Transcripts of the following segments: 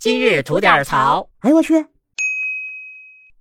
今日吐点槽。哎呦我去！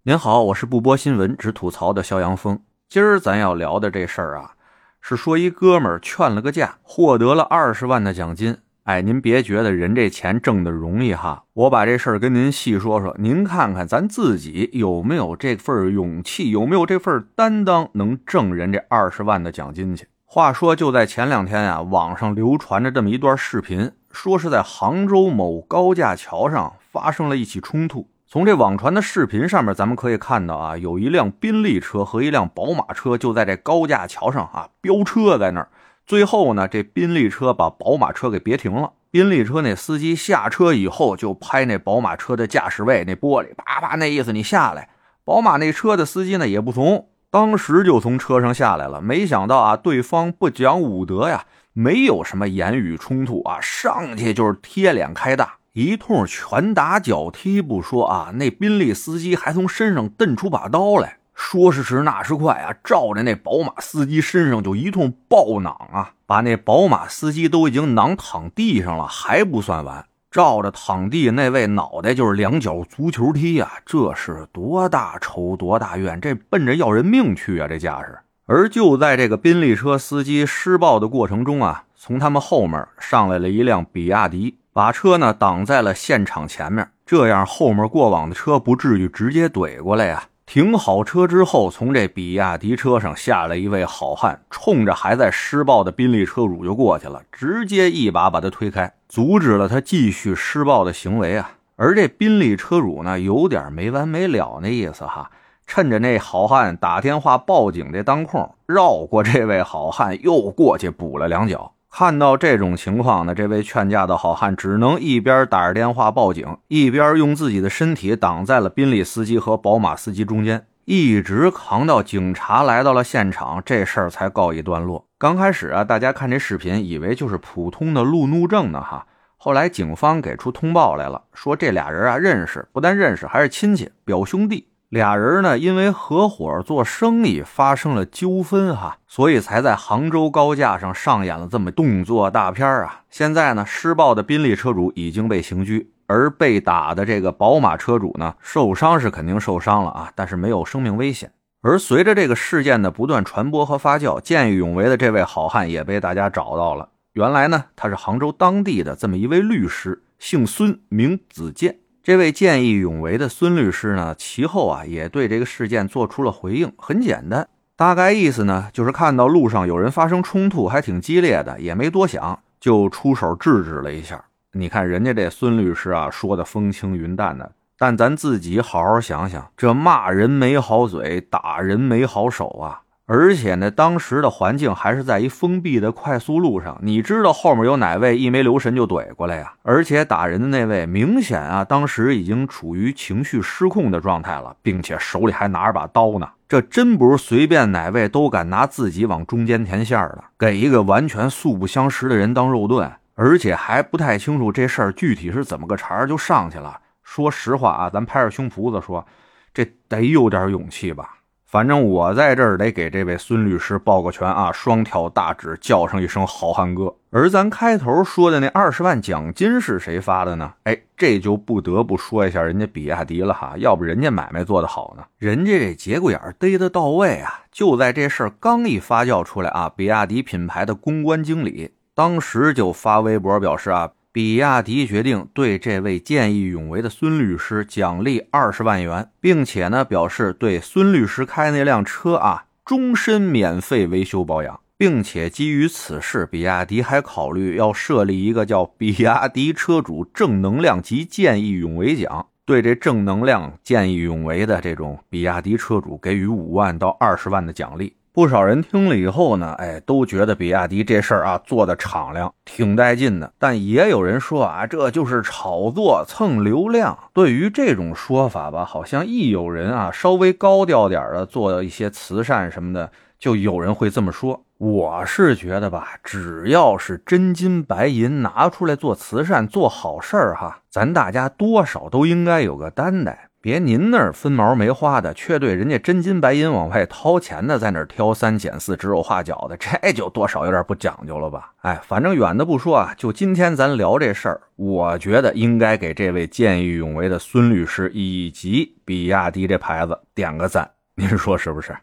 您好，我是不播新闻只吐槽的肖阳峰。今儿咱要聊的这事儿啊，是说一哥们儿劝了个架，获得了二十万的奖金。哎，您别觉得人这钱挣的容易哈，我把这事儿跟您细说说，您看看咱自己有没有这份勇气，有没有这份担当，能挣人这二十万的奖金去。话说，就在前两天啊，网上流传着这么一段视频。说是在杭州某高架桥上发生了一起冲突。从这网传的视频上面，咱们可以看到啊，有一辆宾利车和一辆宝马车就在这高架桥上啊飙车在那儿。最后呢，这宾利车把宝马车给别停了。宾利车那司机下车以后就拍那宝马车的驾驶位那玻璃，啪啪那意思你下来。宝马那车的司机呢也不从，当时就从车上下来了。没想到啊，对方不讲武德呀。没有什么言语冲突啊，上去就是贴脸开大，一通拳打脚踢不说啊，那宾利司机还从身上瞪出把刀来，说时迟那时快啊，照着那宝马司机身上就一通暴攮啊，把那宝马司机都已经攮躺地上了，还不算完，照着躺地那位脑袋就是两脚足球踢啊，这是多大仇多大怨，这奔着要人命去啊，这架势。而就在这个宾利车司机施暴的过程中啊，从他们后面上来了一辆比亚迪，把车呢挡在了现场前面，这样后面过往的车不至于直接怼过来呀。停好车之后，从这比亚迪车上下来一位好汉，冲着还在施暴的宾利车主就过去了，直接一把把他推开，阻止了他继续施暴的行为啊。而这宾利车主呢，有点没完没了那意思哈。趁着那好汉打电话报警的当空，绕过这位好汉，又过去补了两脚。看到这种情况呢，这位劝架的好汉只能一边打着电话报警，一边用自己的身体挡在了宾利司机和宝马司机中间，一直扛到警察来到了现场，这事儿才告一段落。刚开始啊，大家看这视频以为就是普通的路怒症呢，哈。后来警方给出通报来了，说这俩人啊认识，不但认识，还是亲戚，表兄弟。俩人呢，因为合伙做生意发生了纠纷哈，所以才在杭州高架上上演了这么动作大片啊。现在呢，施暴的宾利车主已经被刑拘，而被打的这个宝马车主呢，受伤是肯定受伤了啊，但是没有生命危险。而随着这个事件的不断传播和发酵，见义勇为的这位好汉也被大家找到了。原来呢，他是杭州当地的这么一位律师，姓孙，名子健。这位见义勇为的孙律师呢，其后啊也对这个事件做出了回应。很简单，大概意思呢就是看到路上有人发生冲突，还挺激烈的，也没多想，就出手制止了一下。你看人家这孙律师啊，说的风轻云淡的，但咱自己好好想想，这骂人没好嘴，打人没好手啊。而且呢，当时的环境还是在一封闭的快速路上，你知道后面有哪位一没留神就怼过来呀？而且打人的那位明显啊，当时已经处于情绪失控的状态了，并且手里还拿着把刀呢。这真不是随便哪位都敢拿自己往中间填馅儿的，给一个完全素不相识的人当肉盾，而且还不太清楚这事儿具体是怎么个茬儿就上去了。说实话啊，咱拍着胸脯子说，这得有点勇气吧。反正我在这儿得给这位孙律师抱个拳啊，双挑大指，叫上一声好汉哥。而咱开头说的那二十万奖金是谁发的呢？哎，这就不得不说一下人家比亚迪了哈，要不人家买卖做得好呢，人家这节骨眼逮得到位啊。就在这事儿刚一发酵出来啊，比亚迪品牌的公关经理当时就发微博表示啊。比亚迪决定对这位见义勇为的孙律师奖励二十万元，并且呢表示对孙律师开那辆车啊终身免费维修保养，并且基于此事，比亚迪还考虑要设立一个叫“比亚迪车主正能量及见义勇为奖”，对这正能量、见义勇为的这种比亚迪车主给予五万到二十万的奖励。不少人听了以后呢，哎，都觉得比亚迪这事儿啊做的敞亮，挺带劲的。但也有人说啊，这就是炒作蹭流量。对于这种说法吧，好像一有人啊稍微高调点的做一些慈善什么的，就有人会这么说。我是觉得吧，只要是真金白银拿出来做慈善、做好事儿哈，咱大家多少都应该有个担待。别您那儿分毛没花的，却对人家真金白银往外掏钱的，在那儿挑三拣四、指手画脚的，这就多少有点不讲究了吧？哎，反正远的不说啊，就今天咱聊这事儿，我觉得应该给这位见义勇为的孙律师以及比亚迪这牌子点个赞，您说是不是？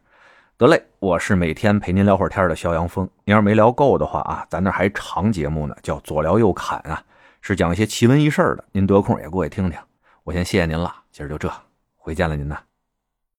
得嘞，我是每天陪您聊会儿天的肖阳峰。您要是没聊够的话啊，咱那还长节目呢，叫左聊右侃啊，是讲一些奇闻异事的。您得空也过去听听。我先谢谢您了，今儿就这，回见了您呐。